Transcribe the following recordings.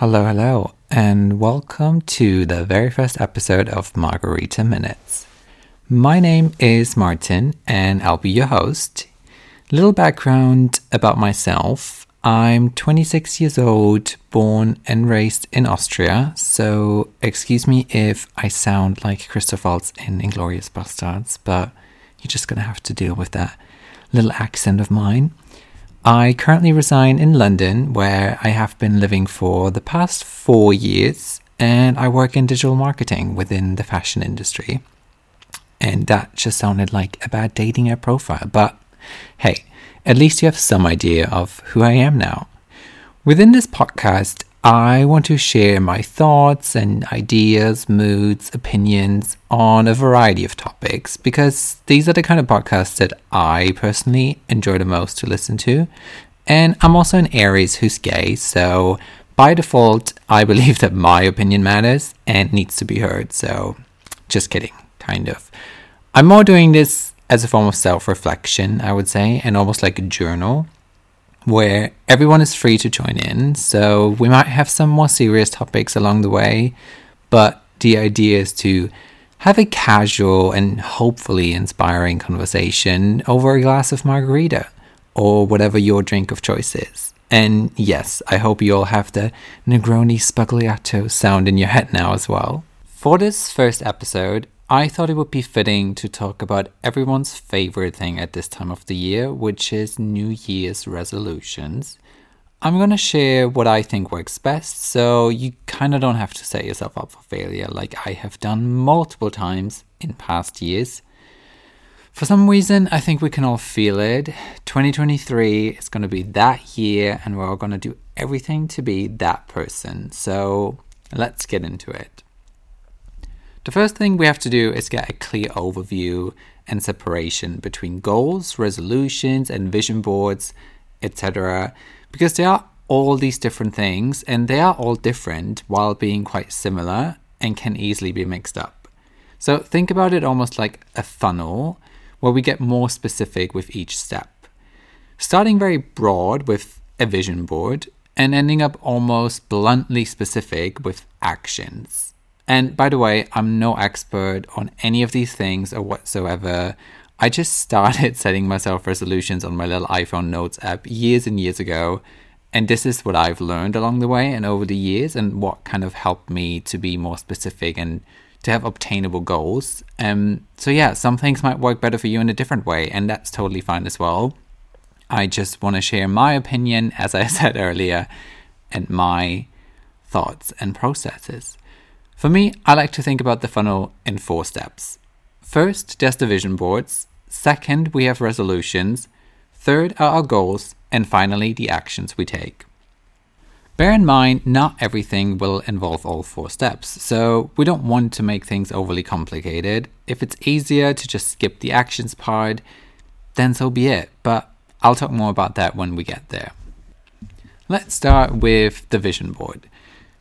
Hello, hello, and welcome to the very first episode of Margarita Minutes. My name is Martin, and I'll be your host. Little background about myself I'm 26 years old, born and raised in Austria, so excuse me if I sound like Christoph Waltz in Inglourious Basterds, but you're just gonna have to deal with that little accent of mine. I currently reside in London, where I have been living for the past four years, and I work in digital marketing within the fashion industry. And that just sounded like a bad dating app profile, but hey, at least you have some idea of who I am now. Within this podcast, I want to share my thoughts and ideas, moods, opinions on a variety of topics because these are the kind of podcasts that I personally enjoy the most to listen to. And I'm also an Aries who's gay, so by default, I believe that my opinion matters and needs to be heard. So just kidding, kind of. I'm more doing this as a form of self reflection, I would say, and almost like a journal where everyone is free to join in. So we might have some more serious topics along the way, but the idea is to have a casual and hopefully inspiring conversation over a glass of margarita or whatever your drink of choice is. And yes, I hope you all have the Negroni Sbagliato sound in your head now as well. For this first episode, I thought it would be fitting to talk about everyone's favorite thing at this time of the year, which is New Year's resolutions. I'm going to share what I think works best, so you kind of don't have to set yourself up for failure like I have done multiple times in past years. For some reason, I think we can all feel it. 2023 is going to be that year, and we're all going to do everything to be that person. So let's get into it. The first thing we have to do is get a clear overview and separation between goals, resolutions, and vision boards, etc. Because they are all these different things and they are all different while being quite similar and can easily be mixed up. So think about it almost like a funnel where we get more specific with each step. Starting very broad with a vision board and ending up almost bluntly specific with actions. And by the way, I'm no expert on any of these things or whatsoever. I just started setting myself resolutions on my little iPhone Notes app years and years ago. And this is what I've learned along the way and over the years, and what kind of helped me to be more specific and to have obtainable goals. Um, so, yeah, some things might work better for you in a different way, and that's totally fine as well. I just want to share my opinion, as I said earlier, and my thoughts and processes. For me, I like to think about the funnel in four steps. First, there's the vision boards. Second, we have resolutions. Third are our goals. And finally, the actions we take. Bear in mind, not everything will involve all four steps, so we don't want to make things overly complicated. If it's easier to just skip the actions part, then so be it, but I'll talk more about that when we get there. Let's start with the vision board.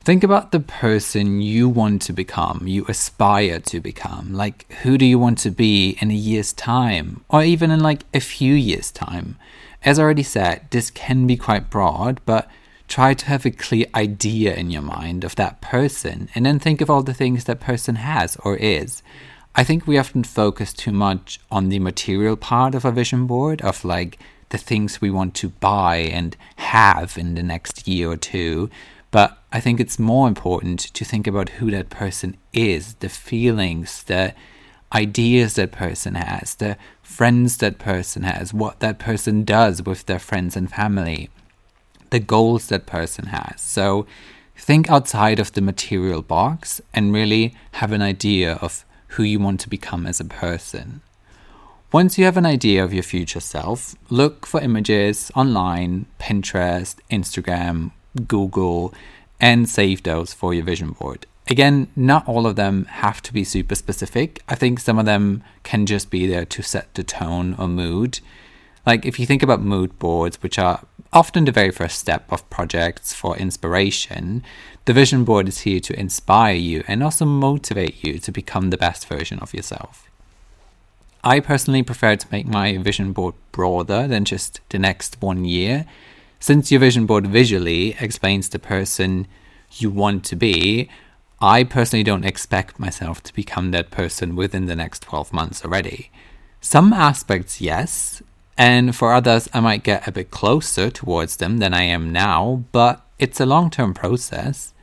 Think about the person you want to become, you aspire to become. Like, who do you want to be in a year's time, or even in like a few years' time? As I already said, this can be quite broad, but try to have a clear idea in your mind of that person, and then think of all the things that person has or is. I think we often focus too much on the material part of a vision board, of like the things we want to buy and have in the next year or two but I think it's more important to think about who that person is, the feelings, the ideas that person has, the friends that person has, what that person does with their friends and family, the goals that person has. So think outside of the material box and really have an idea of who you want to become as a person. Once you have an idea of your future self, look for images online, Pinterest, Instagram, Google, and save those for your vision board. Again, not all of them have to be super specific. I think some of them can just be there to set the tone or mood. Like if you think about mood boards, which are often the very first step of projects for inspiration, the vision board is here to inspire you and also motivate you to become the best version of yourself. I personally prefer to make my vision board broader than just the next one year since your vision board visually explains the person you want to be, I personally don't expect myself to become that person within the next 12 months already. Some aspects, yes, and for others, I might get a bit closer towards them than I am now, but it's a long term process.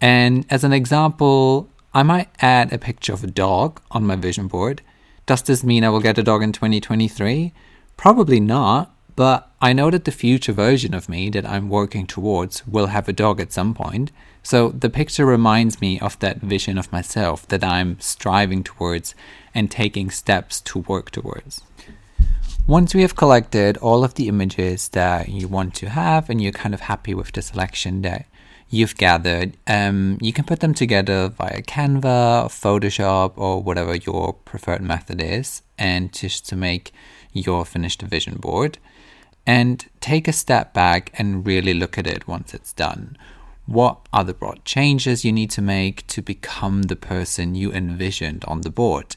And as an example, I might add a picture of a dog on my vision board. Does this mean I will get a dog in 2023? Probably not, but I know that the future version of me that I'm working towards will have a dog at some point. So the picture reminds me of that vision of myself that I'm striving towards and taking steps to work towards. Once we have collected all of the images that you want to have and you're kind of happy with the selection that you've gathered, um, you can put them together via Canva, Photoshop, or whatever your preferred method is, and just to make your finished vision board. And take a step back and really look at it once it's done. What are the broad changes you need to make to become the person you envisioned on the board?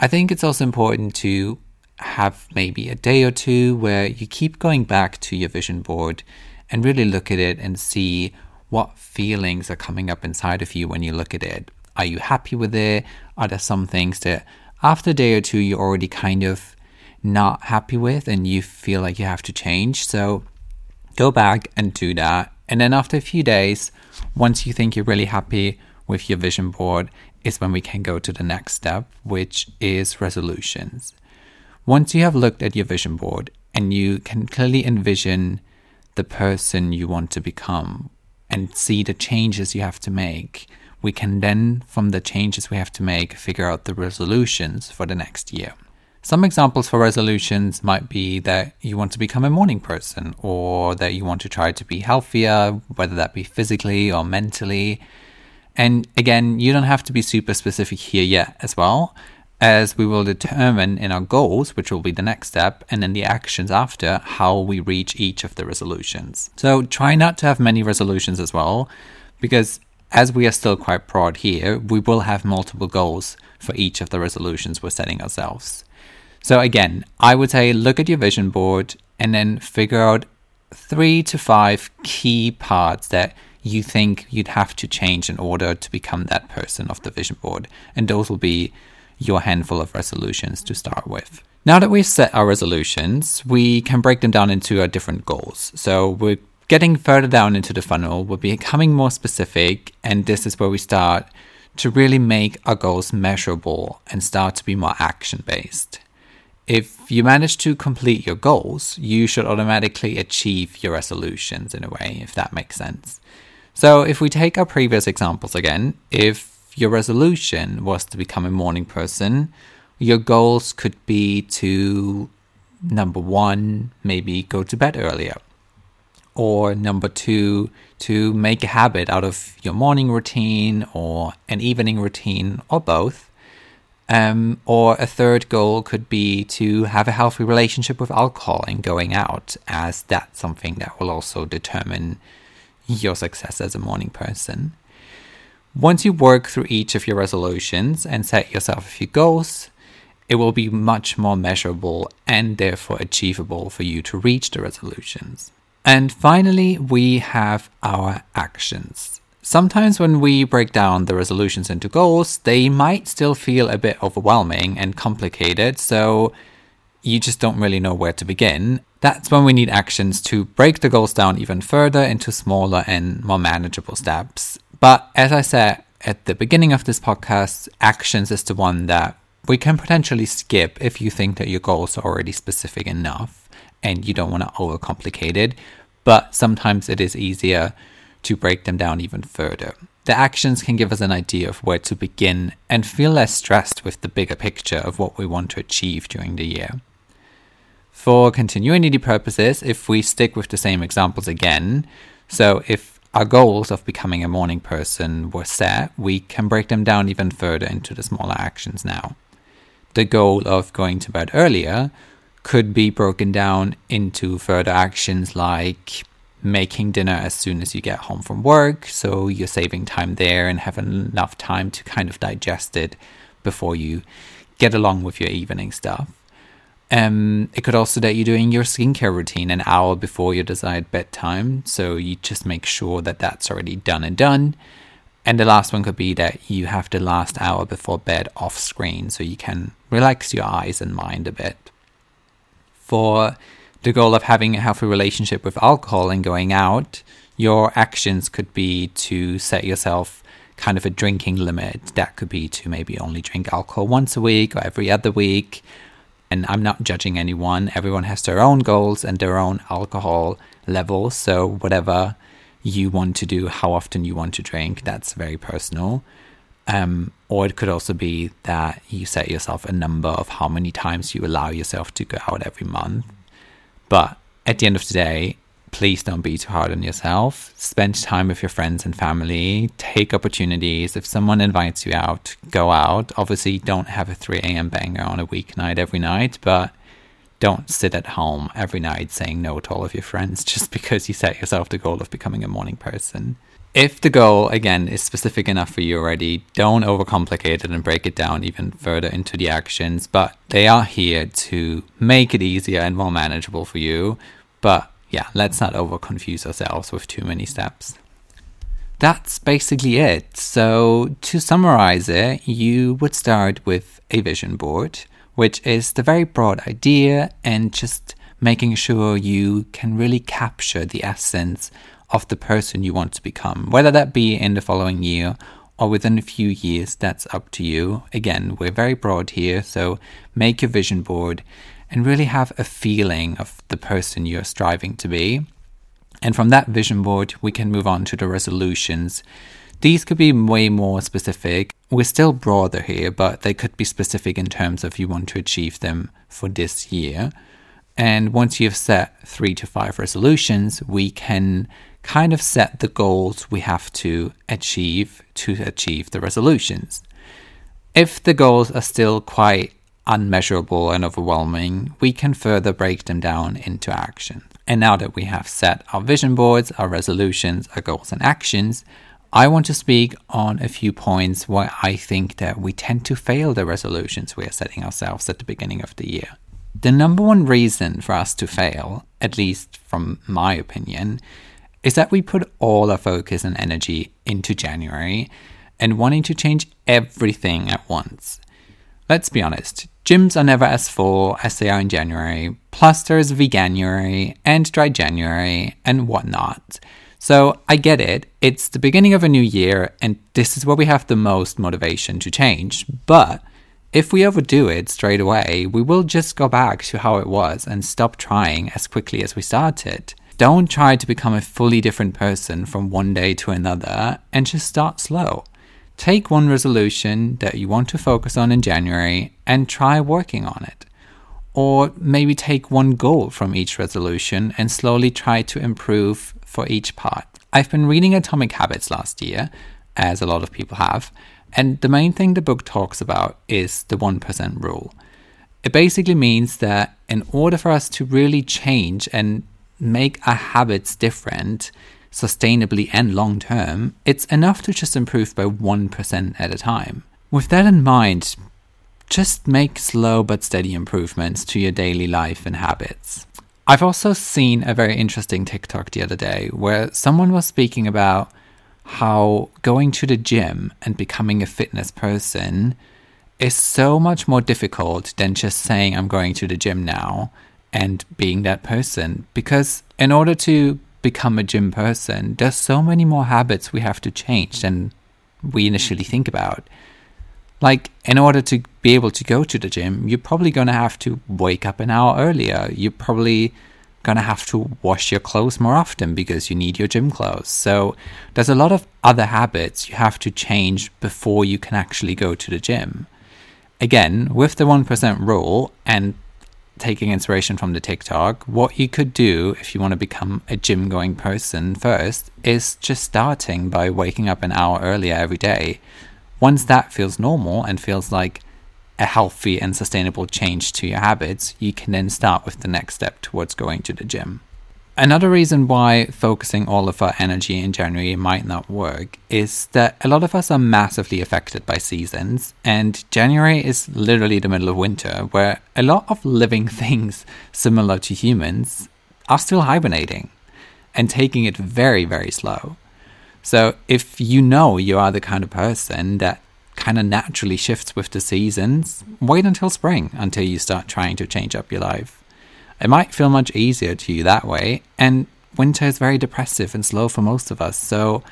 I think it's also important to have maybe a day or two where you keep going back to your vision board and really look at it and see what feelings are coming up inside of you when you look at it. Are you happy with it? Are there some things that after a day or two you're already kind of not happy with and you feel like you have to change? So go back and do that. And then after a few days, once you think you're really happy with your vision board, is when we can go to the next step, which is resolutions. Once you have looked at your vision board and you can clearly envision the person you want to become, and see the changes you have to make, we can then, from the changes we have to make, figure out the resolutions for the next year. Some examples for resolutions might be that you want to become a morning person or that you want to try to be healthier, whether that be physically or mentally. And again, you don't have to be super specific here yet as well as we will determine in our goals, which will be the next step, and then the actions after, how we reach each of the resolutions. So try not to have many resolutions as well, because as we are still quite broad here, we will have multiple goals for each of the resolutions we're setting ourselves. So again, I would say look at your vision board and then figure out three to five key parts that you think you'd have to change in order to become that person of the vision board. And those will be your handful of resolutions to start with. Now that we've set our resolutions, we can break them down into our different goals. So we're getting further down into the funnel, we're becoming more specific, and this is where we start to really make our goals measurable and start to be more action based. If you manage to complete your goals, you should automatically achieve your resolutions in a way, if that makes sense. So, if we take our previous examples again, if your resolution was to become a morning person, your goals could be to number one, maybe go to bed earlier. Or number two, to make a habit out of your morning routine or an evening routine or both. Um, or a third goal could be to have a healthy relationship with alcohol and going out, as that's something that will also determine your success as a morning person. Once you work through each of your resolutions and set yourself a few goals, it will be much more measurable and therefore achievable for you to reach the resolutions. And finally, we have our actions. Sometimes when we break down the resolutions into goals, they might still feel a bit overwhelming and complicated, so you just don't really know where to begin. That's when we need actions to break the goals down even further into smaller and more manageable steps but as I said at the beginning of this podcast, actions is the one that we can potentially skip if you think that your goals are already specific enough and you don't want to overcomplicate it. But sometimes it is easier to break them down even further. The actions can give us an idea of where to begin and feel less stressed with the bigger picture of what we want to achieve during the year. For continuity purposes, if we stick with the same examples again, so if our goals of becoming a morning person were set, we can break them down even further into the smaller actions now. The goal of going to bed earlier could be broken down into further actions like making dinner as soon as you get home from work, so you're saving time there and having enough time to kind of digest it before you get along with your evening stuff. Um, it could also that you're doing your skincare routine an hour before your desired bedtime, so you just make sure that that's already done and done. And the last one could be that you have the last hour before bed off screen, so you can relax your eyes and mind a bit. For the goal of having a healthy relationship with alcohol and going out, your actions could be to set yourself kind of a drinking limit. That could be to maybe only drink alcohol once a week or every other week. And I'm not judging anyone. Everyone has their own goals and their own alcohol level. So, whatever you want to do, how often you want to drink, that's very personal. Um, or it could also be that you set yourself a number of how many times you allow yourself to go out every month. But at the end of the day, please don't be too hard on yourself. Spend time with your friends and family. Take opportunities. If someone invites you out, go out. Obviously, don't have a 3 a.m. banger on a weeknight every night, but don't sit at home every night saying no to all of your friends just because you set yourself the goal of becoming a morning person. If the goal, again, is specific enough for you already, don't overcomplicate it and break it down even further into the actions, but they are here to make it easier and more manageable for you. But yeah, let's not over confuse ourselves with too many steps. That's basically it. So, to summarize it, you would start with a vision board, which is the very broad idea and just making sure you can really capture the essence of the person you want to become, whether that be in the following year or within a few years, that's up to you. Again, we're very broad here, so make your vision board and really have a feeling of the person you're striving to be. And from that vision board, we can move on to the resolutions. These could be way more specific. We're still broader here, but they could be specific in terms of you want to achieve them for this year. And once you've set three to five resolutions, we can kind of set the goals we have to achieve to achieve the resolutions. If the goals are still quite unmeasurable and overwhelming, we can further break them down into action. And now that we have set our vision boards, our resolutions, our goals, and actions, I want to speak on a few points why I think that we tend to fail the resolutions we are setting ourselves at the beginning of the year. The number one reason for us to fail, at least from my opinion, is that we put all our focus and energy into January and wanting to change everything at once. Let's be honest, gyms are never as full as they are in January, plus there's Veganuary and Dry January and whatnot. So I get it, it's the beginning of a new year, and this is where we have the most motivation to change. But if we overdo it straight away, we will just go back to how it was and stop trying as quickly as we started. Don't try to become a fully different person from one day to another and just start slow. Take one resolution that you want to focus on in January and try working on it. Or maybe take one goal from each resolution and slowly try to improve for each part. I've been reading Atomic Habits last year, as a lot of people have, and the main thing the book talks about is the 1% rule. It basically means that in order for us to really change and make our habits different, sustainably and long term, it's enough to just improve by 1% at a time. With that in mind, just make slow but steady improvements to your daily life and habits. I've also seen a very interesting TikTok the other day where someone was speaking about how going to the gym and becoming a fitness person is so much more difficult than just saying I'm going to the gym now and being that person. Because in order to become a gym person, there's so many more habits we have to change than we initially think about. Like, in order to be able to go to the gym, you're probably going to have to wake up an hour earlier. You're probably going to have to wash your clothes more often because you need your gym clothes. So, there's a lot of other habits you have to change before you can actually go to the gym. Again, with the 1% rule and taking inspiration from the TikTok, what you could do if you want to become a gym going person first is just starting by waking up an hour earlier every day. Once that feels normal and feels like a healthy and sustainable change to your habits, you can then start with the next step towards going to the gym. Another reason why focusing all of our energy in January might not work is that a lot of us are massively affected by seasons, and January is literally the middle of winter, where a lot of living things similar to humans are still hibernating and taking it very, very slow. So, if you know you are the kind of person that kind of naturally shifts with the seasons, wait until spring until you start trying to change up your life. It might feel much easier to you that way, and winter is very depressive and slow for most of us, so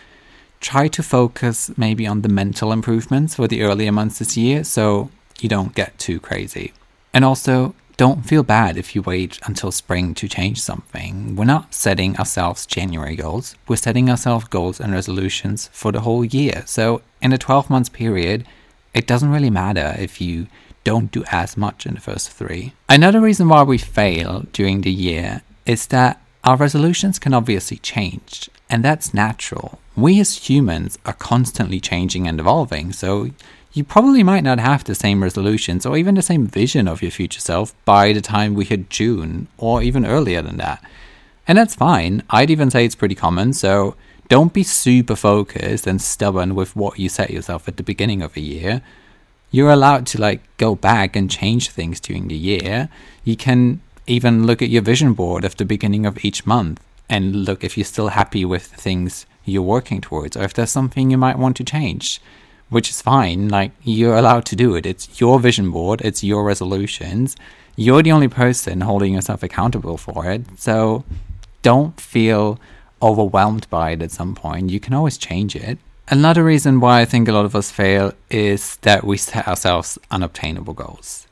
try to focus maybe on the mental improvements for the earlier months this year so you don't get too crazy. And also, don't feel bad if you wait until spring to change something. We're not setting ourselves January goals, we're setting ourselves goals and resolutions for the whole year. So, in a 12 month period, it doesn't really matter if you don't do as much in the first three. Another reason why we fail during the year is that our resolutions can obviously change, and that's natural. We as humans are constantly changing and evolving, so you probably might not have the same resolutions or even the same vision of your future self by the time we hit June or even earlier than that. And that's fine. I'd even say it's pretty common, so don't be super focused and stubborn with what you set yourself at the beginning of a year you're allowed to like go back and change things during the year. You can even look at your vision board at the beginning of each month and look if you're still happy with the things you're working towards or if there's something you might want to change, which is fine. Like you're allowed to do it. It's your vision board, it's your resolutions. You're the only person holding yourself accountable for it. So don't feel overwhelmed by it at some point. You can always change it. Another reason why I think a lot of us fail is that we set ourselves unobtainable goals.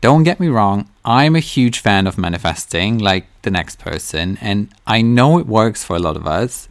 Don't get me wrong, I'm a huge fan of manifesting like the next person, and I know it works for a lot of us,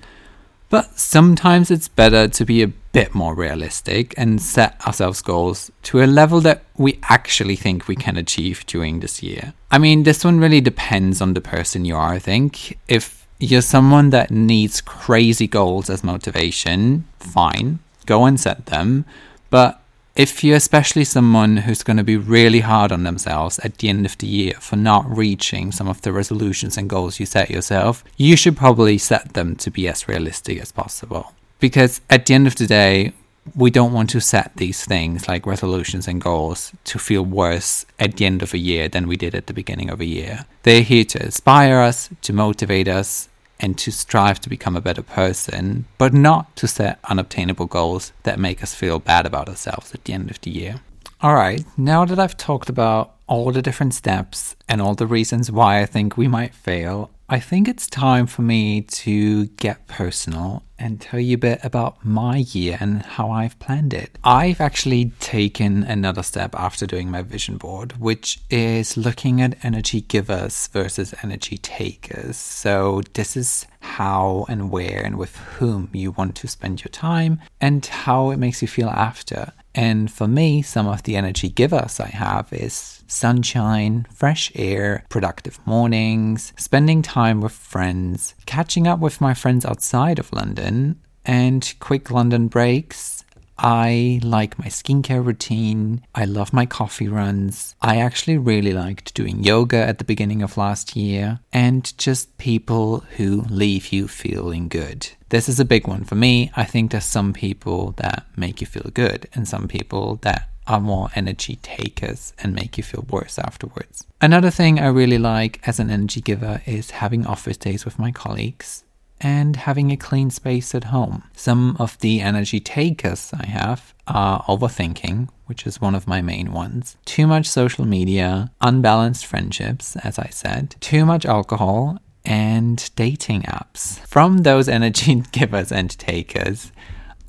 but sometimes it's better to be a bit more realistic and set ourselves goals to a level that we actually think we can achieve during this year. I mean, this one really depends on the person you are, I think. If you're someone that needs crazy goals as motivation, fine, go and set them. But if you're especially someone who's going to be really hard on themselves at the end of the year for not reaching some of the resolutions and goals you set yourself, you should probably set them to be as realistic as possible. Because at the end of the day, we don't want to set these things like resolutions and goals to feel worse at the end of a year than we did at the beginning of a year. They're here to inspire us, to motivate us, and to strive to become a better person, but not to set unobtainable goals that make us feel bad about ourselves at the end of the year. Alright, now that I've talked about all the different steps and all the reasons why I think we might fail, I think it's time for me to get personal and tell you a bit about my year and how I've planned it. I've actually taken another step after doing my vision board, which is looking at energy givers versus energy takers. So, this is how and where and with whom you want to spend your time and how it makes you feel after. And for me, some of the energy givers I have is sunshine, fresh air, productive mornings, spending time with friends, catching up with my friends outside of London, and quick London breaks I like my skincare routine. I love my coffee runs. I actually really liked doing yoga at the beginning of last year and just people who leave you feeling good. This is a big one for me. I think there's some people that make you feel good and some people that are more energy takers and make you feel worse afterwards. Another thing I really like as an energy giver is having office days with my colleagues and having a clean space at home. Some of the energy takers I have are overthinking, which is one of my main ones, too much social media, unbalanced friendships, as I said, too much alcohol, and dating apps. From those energy givers and takers,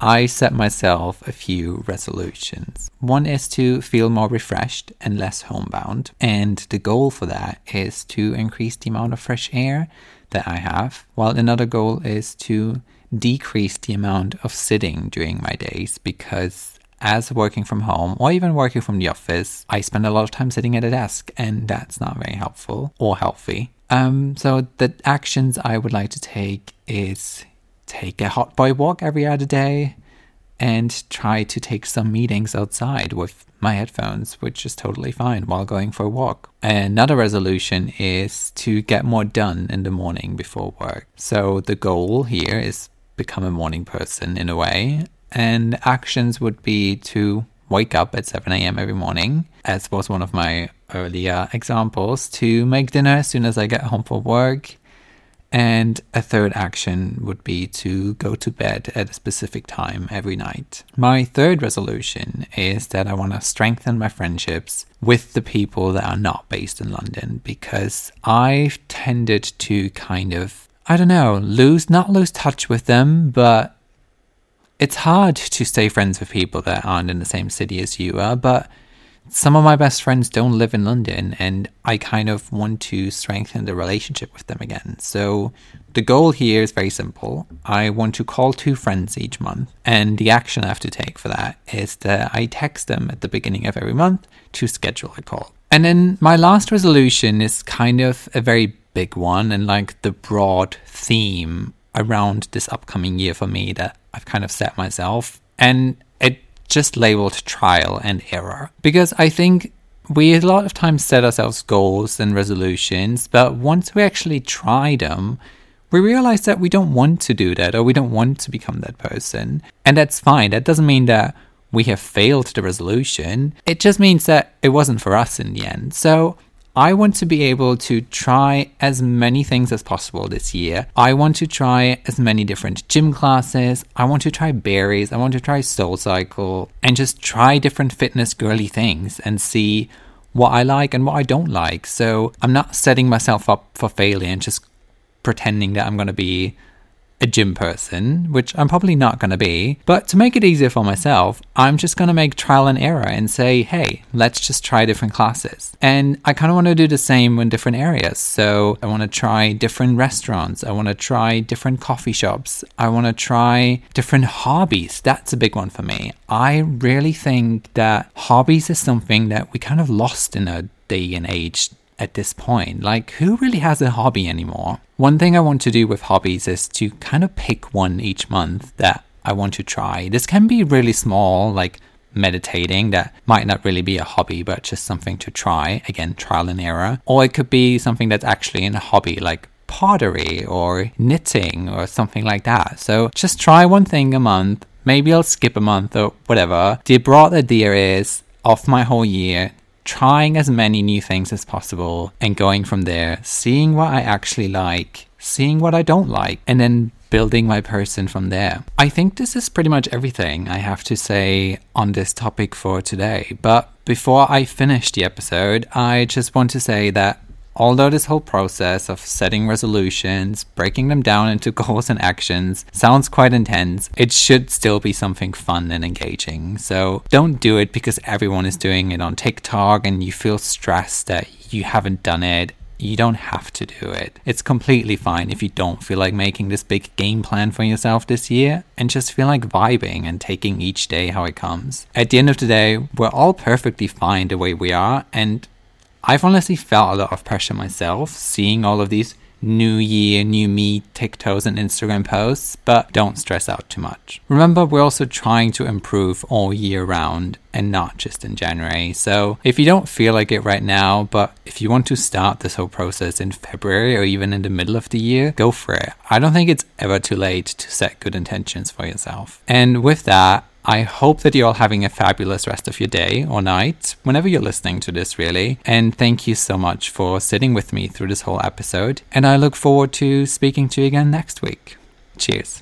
I set myself a few resolutions. One is to feel more refreshed and less homebound, and the goal for that is to increase the amount of fresh air that I have, while another goal is to decrease the amount of sitting during my days because as working from home or even working from the office, I spend a lot of time sitting at a desk and that's not very helpful or healthy. Um, so the actions I would like to take is take a hot boy walk every other day and try to take some meetings outside with my headphones, which is totally fine while going for a walk. Another resolution is to get more done in the morning before work. So the goal here is become a morning person in a way, and actions would be to wake up at 7 a.m. every morning, as was one of my earlier examples, to make dinner as soon as I get home from work, and a third action would be to go to bed at a specific time every night. My third resolution is that I want to strengthen my friendships with the people that are not based in London because I've tended to kind of, I don't know, lose, not lose touch with them, but it's hard to stay friends with people that aren't in the same city as you are, but some of my best friends don't live in London, and I kind of want to strengthen the relationship with them again. So, the goal here is very simple. I want to call two friends each month, and the action I have to take for that is that I text them at the beginning of every month to schedule a call. And then my last resolution is kind of a very big one and like the broad theme around this upcoming year for me that I've kind of set myself. And just labeled trial and error. Because I think we a lot of times set ourselves goals and resolutions, but once we actually try them, we realize that we don't want to do that or we don't want to become that person. And that's fine. That doesn't mean that we have failed the resolution. It just means that it wasn't for us in the end. So I want to be able to try as many things as possible this year. I want to try as many different gym classes. I want to try Barry's. I want to try Soul Cycle and just try different fitness girly things and see what I like and what I don't like. So I'm not setting myself up for failure and just pretending that I'm going to be a gym person, which I'm probably not going to be. But to make it easier for myself, I'm just going to make trial and error and say, hey, let's just try different classes. And I kind of want to do the same in different areas. So I want to try different restaurants. I want to try different coffee shops. I want to try different hobbies. That's a big one for me. I really think that hobbies is something that we kind of lost in a day and age at this point. Like, who really has a hobby anymore? One thing I want to do with hobbies is to kind of pick one each month that I want to try. This can be really small, like meditating, that might not really be a hobby, but just something to try. Again, trial and error. Or it could be something that's actually in a hobby, like pottery or knitting or something like that. So just try one thing a month. Maybe I'll skip a month or whatever. The broad idea is of my whole year trying as many new things as possible and going from there, seeing what I actually like, seeing what I don't like, and then building my person from there. I think this is pretty much everything I have to say on this topic for today. But before I finish the episode, I just want to say that Although this whole process of setting resolutions, breaking them down into goals and actions sounds quite intense, it should still be something fun and engaging. So don't do it because everyone is doing it on TikTok and you feel stressed that you haven't done it you don't have to do it. It's completely fine if you don't feel like making this big game plan for yourself this year and just feel like vibing and taking each day how it comes. At the end of the day, we're all perfectly fine the way we are, and I've honestly felt a lot of pressure myself seeing all of these new year, new me TikToks and Instagram posts, but don't stress out too much. Remember, we're also trying to improve all year round and not just in January. So if you don't feel like it right now, but if you want to start this whole process in February or even in the middle of the year, go for it. I don't think it's ever too late to set good intentions for yourself. And with that, I hope that you're all having a fabulous rest of your day or night, whenever you're listening to this, really. And thank you so much for sitting with me through this whole episode. And I look forward to speaking to you again next week. Cheers.